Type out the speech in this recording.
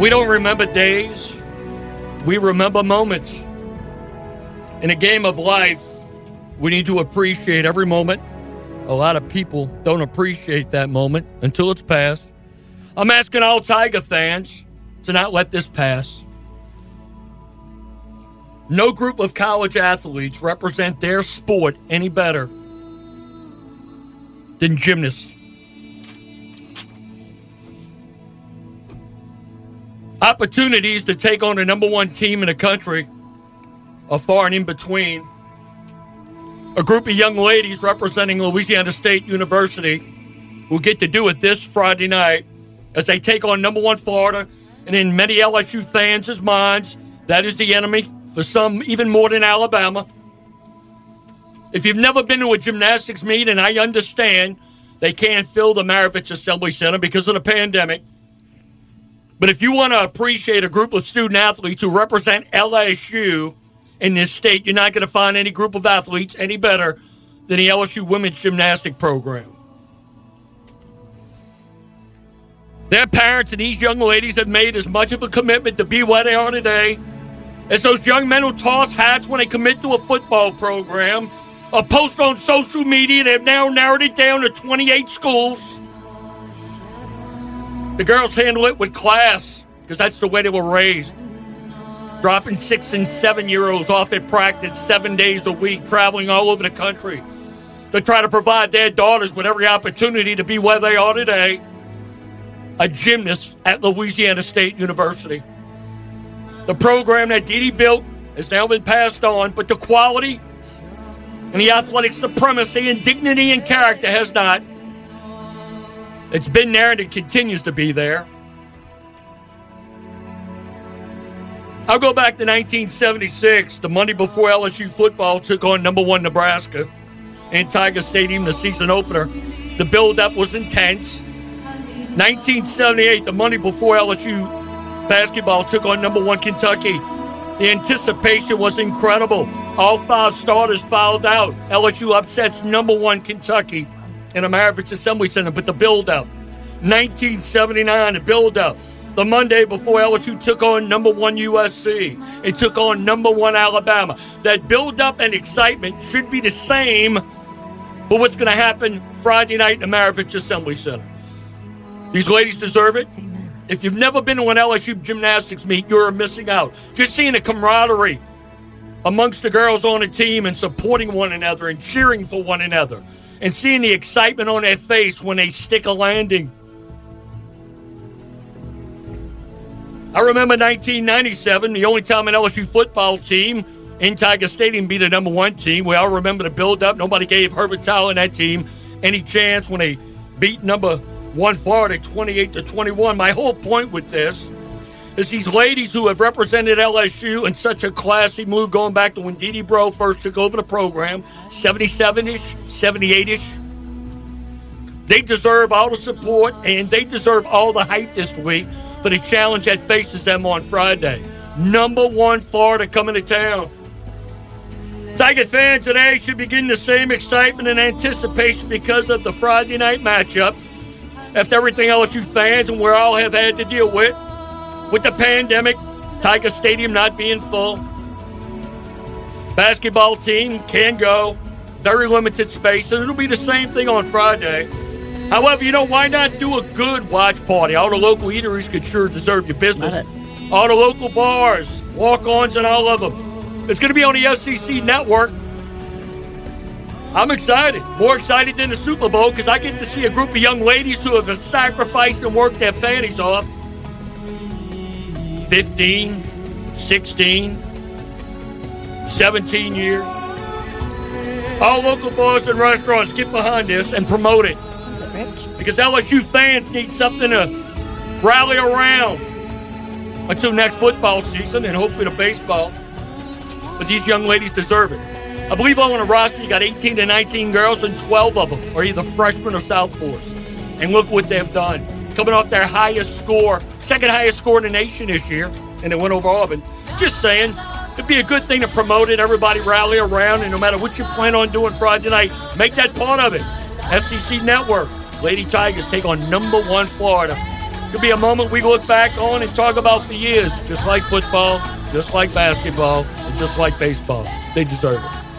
We don't remember days, we remember moments. In a game of life, we need to appreciate every moment. A lot of people don't appreciate that moment until it's past. I'm asking all Tiger fans to not let this pass. No group of college athletes represent their sport any better than gymnasts. Opportunities to take on the number one team in the country are far and in between. A group of young ladies representing Louisiana State University will get to do it this Friday night as they take on number one Florida. And in many LSU fans' minds, that is the enemy, for some even more than Alabama. If you've never been to a gymnastics meet, and I understand they can't fill the Maravich Assembly Center because of the pandemic, but if you want to appreciate a group of student athletes who represent LSU in this state, you're not going to find any group of athletes any better than the LSU women's gymnastic program. Their parents and these young ladies have made as much of a commitment to be where they are today as those young men who toss hats when they commit to a football program a post on social media. They've now narrowed it down to 28 schools. The girls handle it with class because that's the way they were raised. Dropping six and seven year olds off at practice seven days a week, traveling all over the country to try to provide their daughters with every opportunity to be where they are today a gymnast at Louisiana State University. The program that D-D built has now been passed on, but the quality and the athletic supremacy and dignity and character has not. It's been there and it continues to be there. I'll go back to 1976, the Monday before LSU football took on number one Nebraska in Tiger Stadium, the season opener. The build-up was intense. 1978, the Monday before LSU basketball took on number one Kentucky. The anticipation was incredible. All five starters fouled out. LSU upsets number one Kentucky in a Maravich Assembly Center, but the build-up. 1979, the build-up. The Monday before LSU took on number one USC. It took on number one Alabama. That build-up and excitement should be the same for what's going to happen Friday night in the Maravich Assembly Center. These ladies deserve it. If you've never been to an LSU gymnastics meet, you're missing out. Just seeing the camaraderie amongst the girls on the team and supporting one another and cheering for one another and seeing the excitement on their face when they stick a landing. I remember 1997, the only time an LSU football team in Tiger Stadium beat a number one team. We all remember the build up. Nobody gave Herbert Tyler and that team any chance when they beat number one Florida 28 to 21. My whole point with this is these ladies who have represented LSU in such a classy move going back to when D-D Breaux first took over the program, 77 ish, 78 ish. They deserve all the support and they deserve all the hype this week for the challenge that faces them on Friday. Number one Florida coming to town. Tiger fans today should be getting the same excitement and anticipation because of the Friday night matchup. After everything LSU fans and we all have had to deal with, with the pandemic, Tiger Stadium not being full, basketball team can go, very limited space, and it'll be the same thing on Friday. However, you know, why not do a good watch party? All the local eateries could sure deserve your business. All the local bars, walk ons, and all of them. It's going to be on the SEC network. I'm excited. More excited than the Super Bowl because I get to see a group of young ladies who have sacrificed and worked their fannies off. 15, 16, 17 years. All local bars and restaurants get behind this and promote it because LSU fans need something to rally around until next football season and hopefully the baseball. But these young ladies deserve it. I believe on the roster you got 18 to 19 girls and 12 of them are either freshmen or sophomores. And look what they've done. Coming off their highest score, second highest score in the nation this year, and they went over Auburn. Just saying, it'd be a good thing to promote it, everybody rally around, and no matter what you plan on doing Friday night, make that part of it. SEC Network. Lady Tigers take on number one Florida. It'll be a moment we look back on and talk about for years, just like football, just like basketball, and just like baseball. They deserve it.